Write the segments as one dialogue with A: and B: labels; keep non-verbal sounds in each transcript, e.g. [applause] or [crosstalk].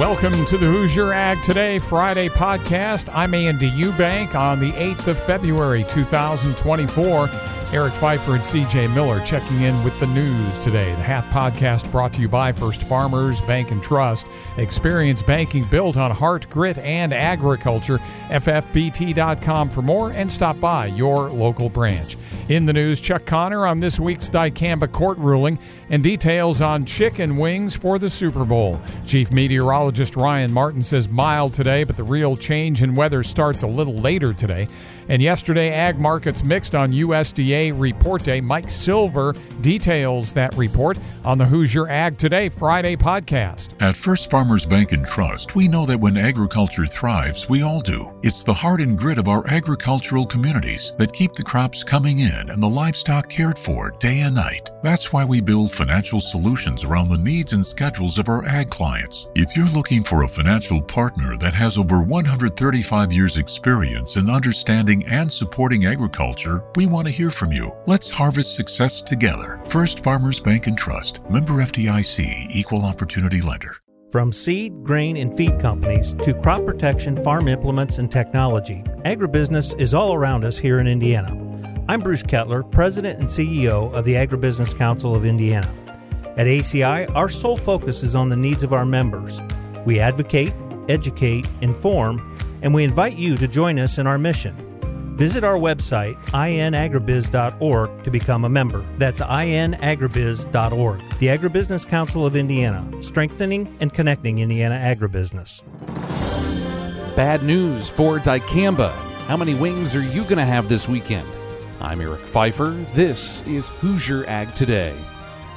A: Welcome to the Hoosier Ag Today Friday podcast. I'm Andy Eubank on the 8th of February 2024. Eric Pfeiffer and CJ Miller checking in with the news today. The HAT podcast brought to you by First Farmers Bank and Trust. Experience banking built on heart, grit, and agriculture. FFBT.com for more and stop by your local branch. In the news, Chuck Connor on this week's Dicamba court ruling and details on chicken wings for the Super Bowl. Chief Meteorologist Ryan Martin says mild today, but the real change in weather starts a little later today. And yesterday, ag markets mixed on USDA report day. Mike Silver details that report on the Hoosier Ag Today Friday podcast.
B: At First Farmers Bank and Trust, we know that when agriculture thrives, we all do. It's the heart and grit of our agricultural communities that keep the crops coming in and the livestock cared for day and night. That's why we build financial solutions around the needs and schedules of our ag clients. If you're looking for a financial partner that has over 135 years' experience in understanding and supporting agriculture, we want to hear from you. Let's harvest success together. First Farmers Bank and Trust, member FDIC, equal opportunity lender.
C: From seed, grain, and feed companies to crop protection, farm implements, and technology, agribusiness is all around us here in Indiana. I'm Bruce Kettler, President and CEO of the Agribusiness Council of Indiana. At ACI, our sole focus is on the needs of our members. We advocate, educate, inform, and we invite you to join us in our mission. Visit our website, inagribiz.org, to become a member. That's inagribiz.org. The Agribusiness Council of Indiana, strengthening and connecting Indiana agribusiness.
D: Bad news for dicamba. How many wings are you going to have this weekend? I'm Eric Pfeiffer. This is Hoosier Ag Today.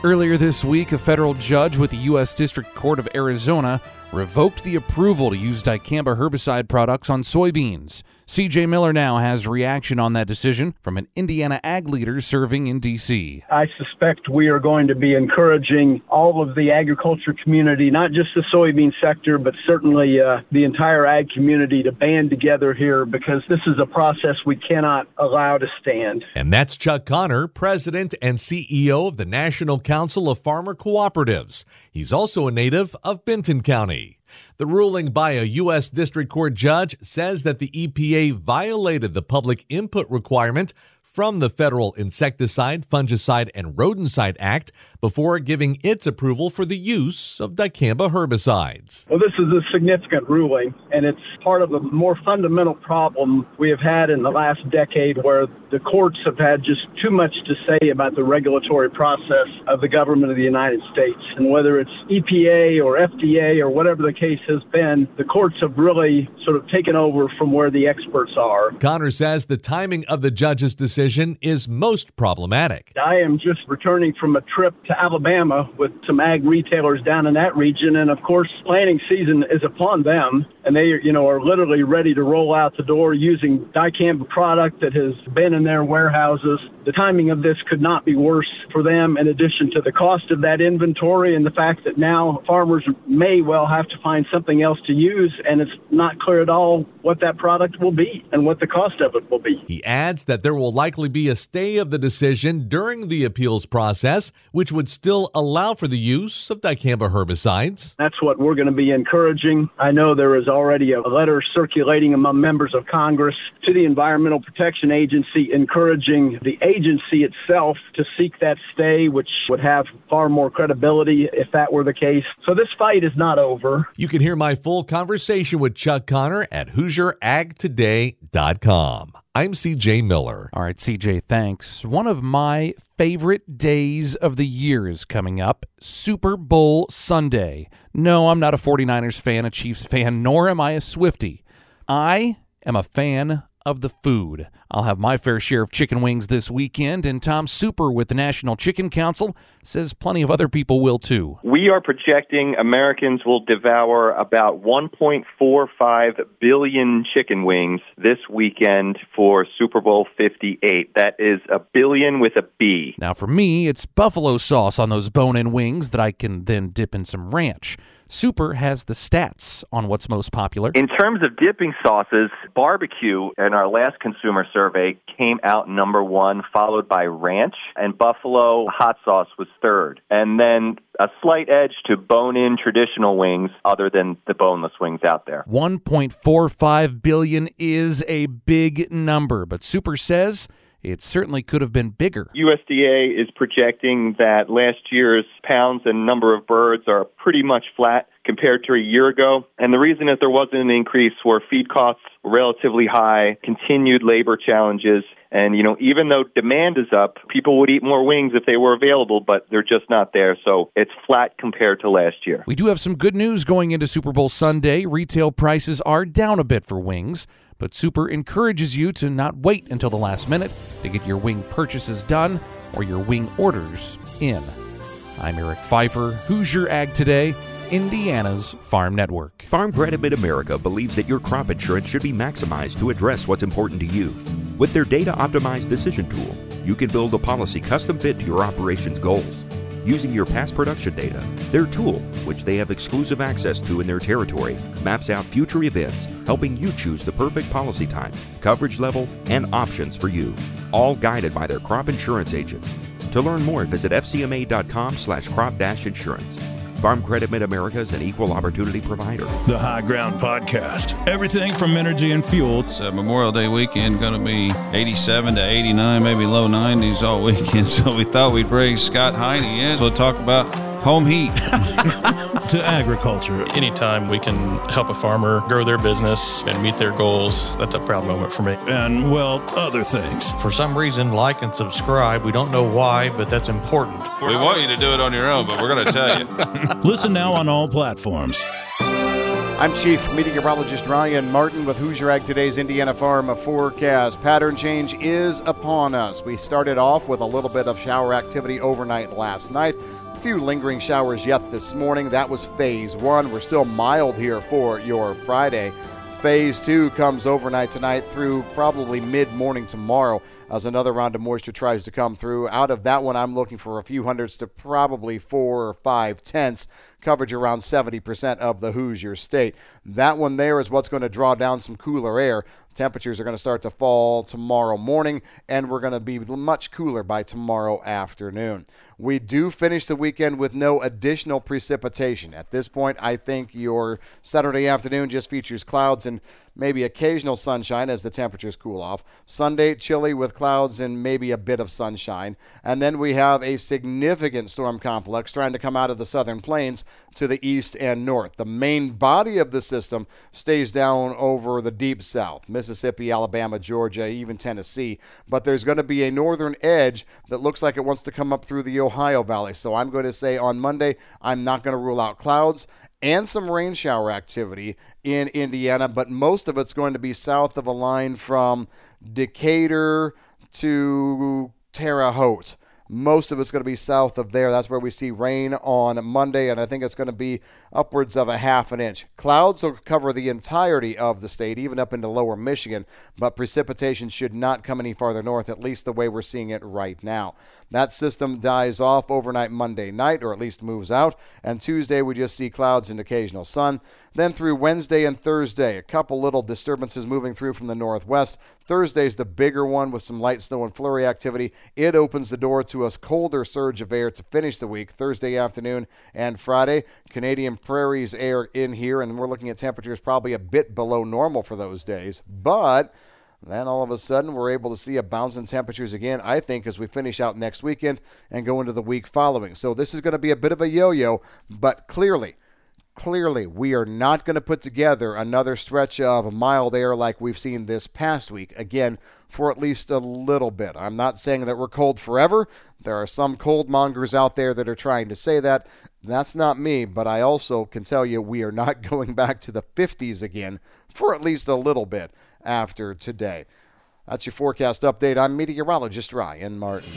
D: Earlier this week, a federal judge with the U.S. District Court of Arizona revoked the approval to use dicamba herbicide products on soybeans. CJ Miller now has reaction on that decision from an Indiana ag leader serving in D.C.
E: I suspect we are going to be encouraging all of the agriculture community, not just the soybean sector, but certainly uh, the entire ag community to band together here because this is a process we cannot allow to stand.
F: And that's Chuck Connor, President and CEO of the National Council of Farmer Cooperatives. He's also a native of Benton County. The ruling by a U.S. District Court judge says that the EPA violated the public input requirement from the Federal Insecticide, Fungicide, and Rodenticide Act before giving its approval for the use of dicamba herbicides.
E: Well, this is a significant ruling, and it's part of a more fundamental problem we have had in the last decade where the courts have had just too much to say about the regulatory process of the government of the United States. And whether it's EPA or FDA or whatever the case has been, the courts have really sort of taken over from where the experts are.
F: Connor says the timing of the judge's decision is most problematic.
E: I am just returning from a trip to Alabama with some ag retailers down in that region, and of course, planting season is upon them, and they, you know, are literally ready to roll out the door using dicamba product that has been in their warehouses. The timing of this could not be worse for them, in addition to the cost of that inventory and the fact that now farmers may well have to find something else to use, and it's not clear at all what that product will be and what the cost of it will be.
F: He adds that there will likely be a stay of the decision during the appeals process, which would still allow for the use of dicamba herbicides.
E: That's what we're going to be encouraging. I know there is already a letter circulating among members of Congress to the Environmental Protection Agency encouraging the agency itself to seek that stay, which would have far more credibility if that were the case. So this fight is not over.
F: You can hear my full conversation with Chuck Connor at HoosierAgToday.com. I'm CJ Miller.
D: All right, CJ, thanks. One of my favorite days of the year is coming up Super Bowl Sunday. No, I'm not a 49ers fan, a Chiefs fan, nor am I a Swifty. I am a fan of the food. I'll have my fair share of chicken wings this weekend, and Tom Super with the National Chicken Council says plenty of other people will too.
G: We are projecting Americans will devour about 1.45 billion chicken wings this weekend for Super Bowl 58. That is a billion with a B.
D: Now, for me, it's buffalo sauce on those bone in wings that I can then dip in some ranch. Super has the stats on what's most popular.
G: In terms of dipping sauces, barbecue in our last consumer survey came out number one, followed by ranch, and buffalo hot sauce was third. And then a slight edge to bone in traditional wings, other than the boneless wings out there.
D: 1.45 billion is a big number, but Super says it certainly could have been bigger.
G: USDA is projecting that last year's pounds and number of birds are pretty much flat compared to a year ago. And the reason that there wasn't an increase were feed costs relatively high, continued labor challenges, and you know, even though demand is up, people would eat more wings if they were available, but they're just not there. So it's flat compared to last year.
D: We do have some good news going into Super Bowl Sunday. Retail prices are down a bit for wings, but Super encourages you to not wait until the last minute to get your wing purchases done or your wing orders in. I'm Eric Pfeiffer. Hoosier Ag Today? Indiana's Farm Network.
H: Farm Credit Mid America believes that your crop insurance should be maximized to address what's important to you. With their data optimized decision tool, you can build a policy custom fit to your operations goals. Using your past production data, their tool, which they have exclusive access to in their territory, maps out future events, helping you choose the perfect policy type, coverage level, and options for you, all guided by their crop insurance agents. To learn more, visit fcma.com slash crop insurance. Farm Credit Mid America is an equal opportunity provider.
I: The High Ground Podcast. Everything from energy and fuel.
J: It's uh, Memorial Day weekend, going to be 87 to 89, maybe low 90s all [laughs] weekend. So we thought we'd bring Scott Heine in to talk about home heat. [laughs]
I: to agriculture.
K: Anytime we can help a farmer grow their business and meet their goals, that's a proud moment for me.
I: And, well, other things.
L: For some reason, like and subscribe. We don't know why, but that's important.
J: We want you to do it on your own, but we're going to tell you. [laughs]
I: Listen now on all platforms.
M: I'm Chief Meteorologist Ryan Martin with Hoosier Ag Today's Indiana Farm forecast. Pattern change is upon us. We started off with a little bit of shower activity overnight last night few lingering showers yet this morning. That was phase one. We're still mild here for your Friday. Phase two comes overnight tonight through probably mid morning tomorrow as another round of moisture tries to come through. Out of that one, I'm looking for a few hundreds to probably four or five tenths, coverage around 70% of the Hoosier state. That one there is what's going to draw down some cooler air. Temperatures are going to start to fall tomorrow morning, and we're going to be much cooler by tomorrow afternoon. We do finish the weekend with no additional precipitation. At this point, I think your Saturday afternoon just features clouds and maybe occasional sunshine as the temperatures cool off. Sunday, chilly with clouds and maybe a bit of sunshine. And then we have a significant storm complex trying to come out of the southern plains to the east and north. The main body of the system stays down over the deep south Mississippi, Alabama, Georgia, even Tennessee. But there's going to be a northern edge that looks like it wants to come up through the Ohio Valley. So I'm going to say on Monday, I'm not going to rule out clouds and some rain shower activity in Indiana, but most of it's going to be south of a line from Decatur to Terre Haute. Most of it's going to be south of there. That's where we see rain on Monday, and I think it's going to be upwards of a half an inch. Clouds will cover the entirety of the state, even up into lower Michigan, but precipitation should not come any farther north, at least the way we're seeing it right now. That system dies off overnight Monday night, or at least moves out, and Tuesday we just see clouds and occasional sun. Then through Wednesday and Thursday, a couple little disturbances moving through from the northwest. Thursday's the bigger one with some light snow and flurry activity. It opens the door to a colder surge of air to finish the week, Thursday afternoon and Friday. Canadian prairies air in here, and we're looking at temperatures probably a bit below normal for those days. But then all of a sudden, we're able to see a bounce in temperatures again, I think, as we finish out next weekend and go into the week following. So this is going to be a bit of a yo yo, but clearly, clearly, we are not going to put together another stretch of a mild air like we've seen this past week. Again, for at least a little bit. I'm not saying that we're cold forever. There are some cold mongers out there that are trying to say that. That's not me, but I also can tell you we are not [laughs] going back to the 50s again for at least a little bit after today. That's your forecast update. I'm meteorologist Ryan Martin.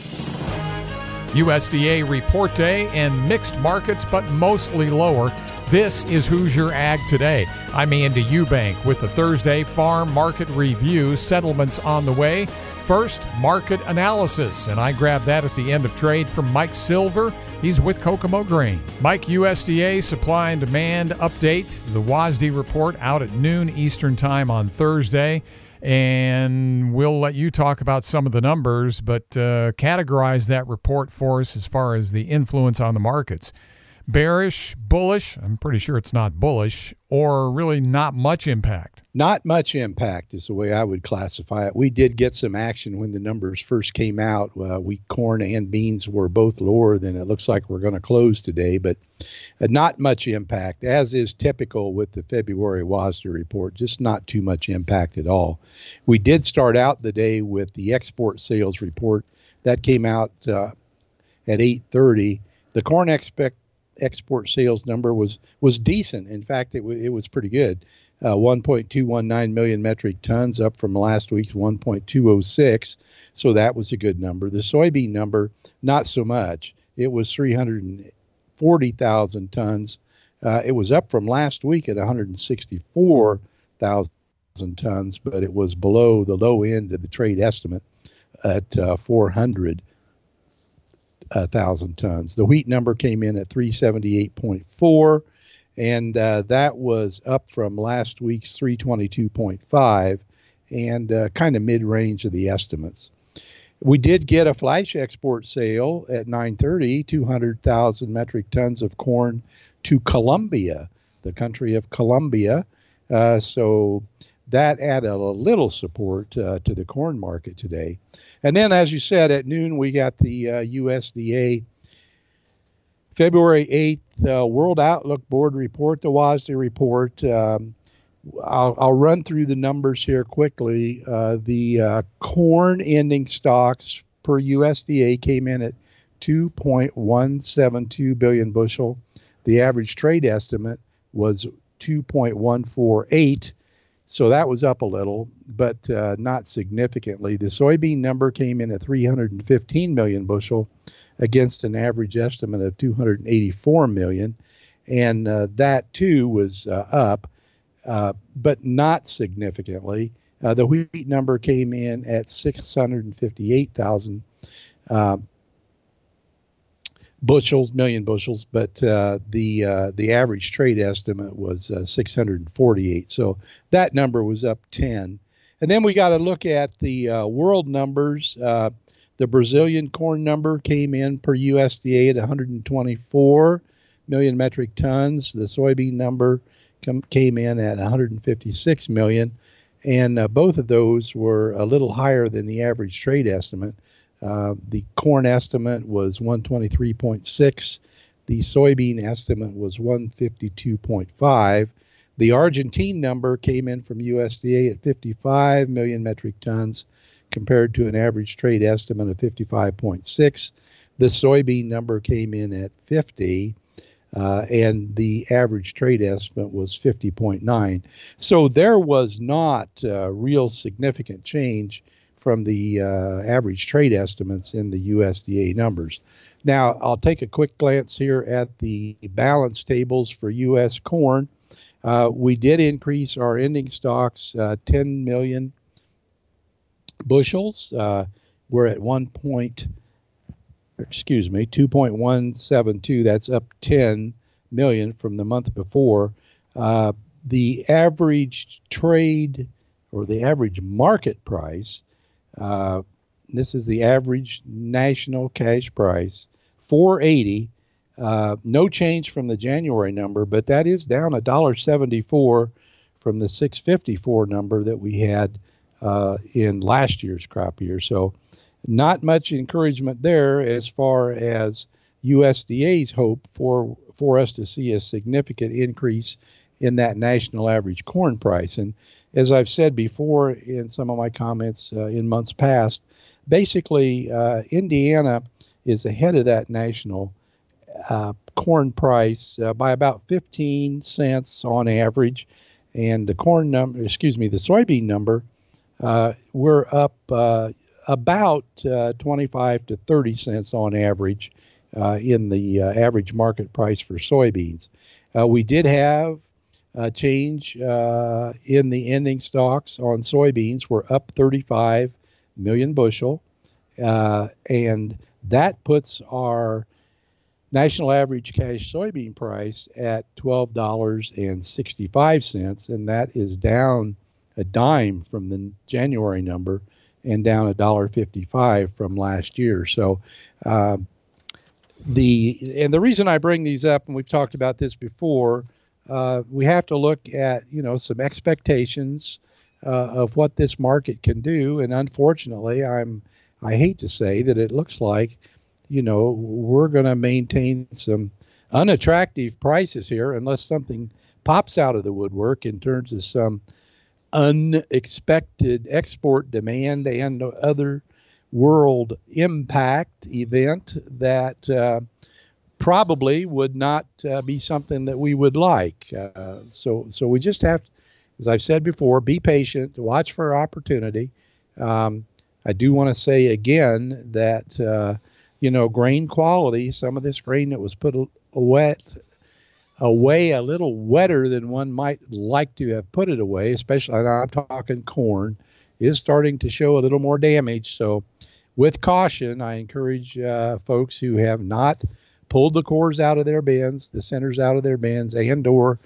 A: USDA report day and mixed markets, but mostly lower. This is Hoosier Ag Today. I'm Andy Eubank with the Thursday Farm Market Review. Settlements on the way. First, market analysis, and I grab that at the end of trade from Mike Silver. He's with Kokomo Grain. Mike, USDA supply and demand update, the WASDE report out at noon Eastern Time on Thursday. And we'll let you talk about some of the numbers, but uh, categorize that report for us as far as the influence on the markets bearish, bullish. I'm pretty sure it's not bullish, or really not much impact.
N: Not much impact is the way I would classify it. We did get some action when the numbers first came out. Uh, we corn and beans were both lower than it looks like we're going to close today, but uh, not much impact, as is typical with the February WASDE report. Just not too much impact at all. We did start out the day with the export sales report that came out uh, at 8:30. The corn expect export sales number was was decent. In fact, it, w- it was pretty good. Uh, 1.219 million metric tons, up from last week's 1.206. So that was a good number. The soybean number, not so much. It was 340,000 tons. Uh, it was up from last week at 164,000 tons, but it was below the low end of the trade estimate at uh, 400 uh, thousand tons. The wheat number came in at 378.4, and uh, that was up from last week's 322.5, and uh, kind of mid-range of the estimates. We did get a flash export sale at 9:30, 200,000 metric tons of corn to Colombia, the country of Colombia. Uh, so that added a little support uh, to the corn market today. And then, as you said, at noon, we got the uh, USDA February 8th uh, World Outlook Board report, the WASDE report. Um, I'll, I'll, run through the numbers here quickly. Uh, the uh, corn ending stocks per USDA came in at 2.172 billion bushel. The average trade estimate was 2.148 so that was up a little, but uh, not significantly. The soybean number came in at 315 million bushel against an average estimate of 284 million. And uh, that too was uh, up, uh, but not significantly. Uh, the wheat number came in at 658,000 bushels, million bushels, but uh, the uh, the average trade estimate was uh, 648. So that number was up 10. And then we got to look at the uh, world numbers. Uh, the Brazilian corn number came in per USDA at 124 million metric tons. The soybean number com- came in at 156 million, and uh, both of those were a little higher than the average trade estimate. Uh, the corn estimate was 123.6. The soybean estimate was 152.5. The Argentine number came in from USDA at 55 million metric tons compared to an average trade estimate of 55.6. The soybean number came in at 50. Uh, and the average trade estimate was 50.9. So there was not uh, real significant change from the uh, average trade estimates in the USDA numbers. Now, I'll take a quick glance here at the balance tables for U.S. corn. Uh, we did increase our ending stocks uh, 10 million bushels. Uh, we're at 1 point, excuse me, 2.172. That's up 10 million from the month before. Uh, the average trade or the average market price uh, this is the average national cash price, 480. Uh, no change from the January number, but that is down a dollar 74 from the 654 number that we had uh, in last year's crop year. So, not much encouragement there as far as USDA's hope for for us to see a significant increase in that national average corn price. And as I've said before in some of my comments uh, in months past, basically uh, Indiana is ahead of that national uh, corn price uh, by about 15 cents on average, and the corn number, excuse me, the soybean number, uh, we're up uh, about 25 to 30 cents on average in the average market price for soybeans. we did have uh, change uh, in the ending stocks on soybeans were up 35 million bushel, uh, and that puts our national average cash soybean price at $12.65, and that is down a dime from the January number and down $1.55 from last year. So, uh, the and the reason I bring these up, and we've talked about this before, uh, we have to look at you know some expectations uh, of what this market can do, and unfortunately, I'm I hate to say that it looks like you know we're going to maintain some unattractive prices here unless something pops out of the woodwork in terms of some unexpected export demand and other world impact event that uh, probably would not uh, be something that we would like. Uh, so, so we just have, as I've said before, be patient, watch for opportunity. Um, I do want to say again that uh, you know grain quality, some of this grain that was put a, a wet away a little wetter than one might like to have put it away, especially I'm talking corn, is starting to show a little more damage. So, with caution, I encourage uh, folks who have not pulled the cores out of their bins, the centers out of their bins, and/or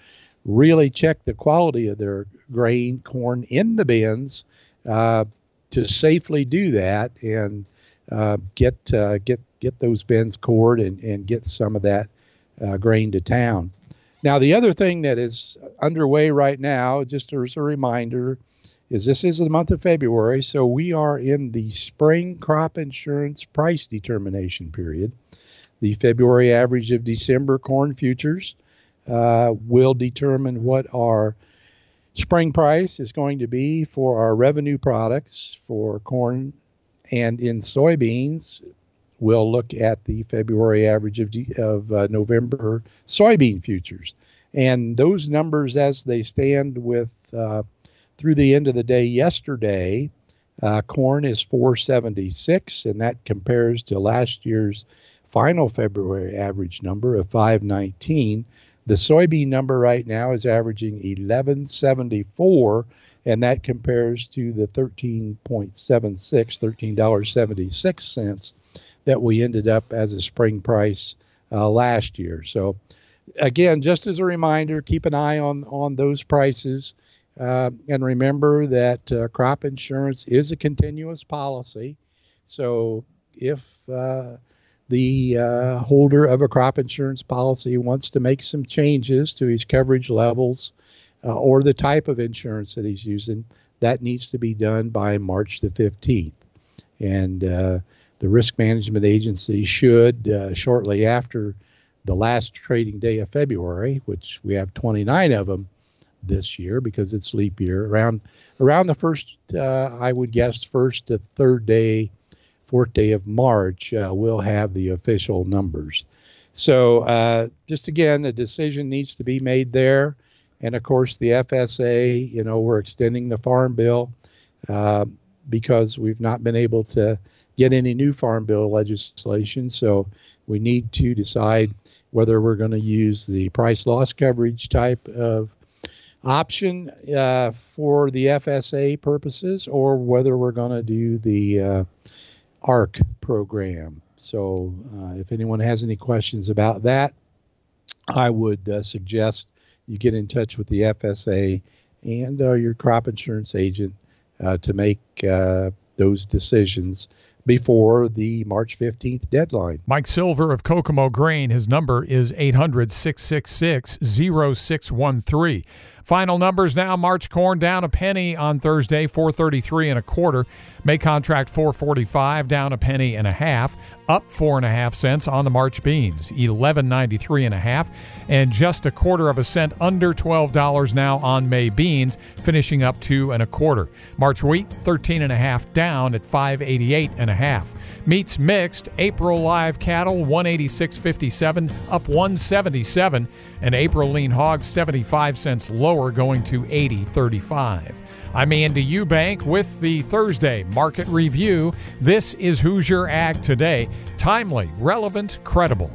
N: really check the quality of their grain, corn in the bins uh, to safely do that and uh, get uh, get get those bins cored and, and get some of that uh, grain to town. Now, the other thing that is underway right now, just as a reminder, is this is the month of February, so we are in the spring crop insurance price determination period. The February average of December corn futures uh, will determine what our spring price is going to be for our revenue products for corn and in soybeans we'll look at the February average of, of uh, November soybean futures. And those numbers, as they stand with uh, through the end of the day yesterday, uh, corn is 476, and that compares to last year's final February average number of 519. The soybean number right now is averaging 1174, and that compares to the 13.76, $13.76 that we ended up as a spring price uh, last year. So, again, just as a reminder, keep an eye on on those prices, uh, and remember that uh, crop insurance is a continuous policy. So, if uh, the uh, holder of a crop insurance policy wants to make some changes to his coverage levels uh, or the type of insurance that he's using, that needs to be done by March the 15th. And the risk management agency should, uh, shortly after the last trading day of February, which we have 29 of them this year because it's leap year, around around the first, uh, I would guess, first to third day, fourth day of March, uh, we'll have the official numbers. So, uh, just again, a decision needs to be made there. And of course, the FSA, you know, we're extending the Farm Bill uh, because we've not been able to get any new farm bill legislation. So we need to decide whether we're going to use the price loss coverage type of option uh, for the FSA purposes or whether we're going to do the uh, ARC program. So uh, if anyone has any questions about that, I would uh, suggest you get in touch with the FSA and uh, your crop insurance agent uh, to make those decisions before the March 15th deadline.
A: Mike Silver of Kokomo Grain, his number is 800 666 0613. Final numbers now March corn down a penny on Thursday, 433 and a quarter. May contract 445 down a penny and a half, up four and a half cents on the March beans, 1193 and a half, and just a quarter of a cent under $12 now on May beans, finishing up two and a quarter. March wheat 13 and a half down at 588 and a half. Meats mixed, April live cattle 186.57 up 177 and April lean hogs 75 cents lower going to 80.35. I'm Andy Eubank with the Thursday Market Review. This is Hoosier Ag Today. Timely, relevant, credible.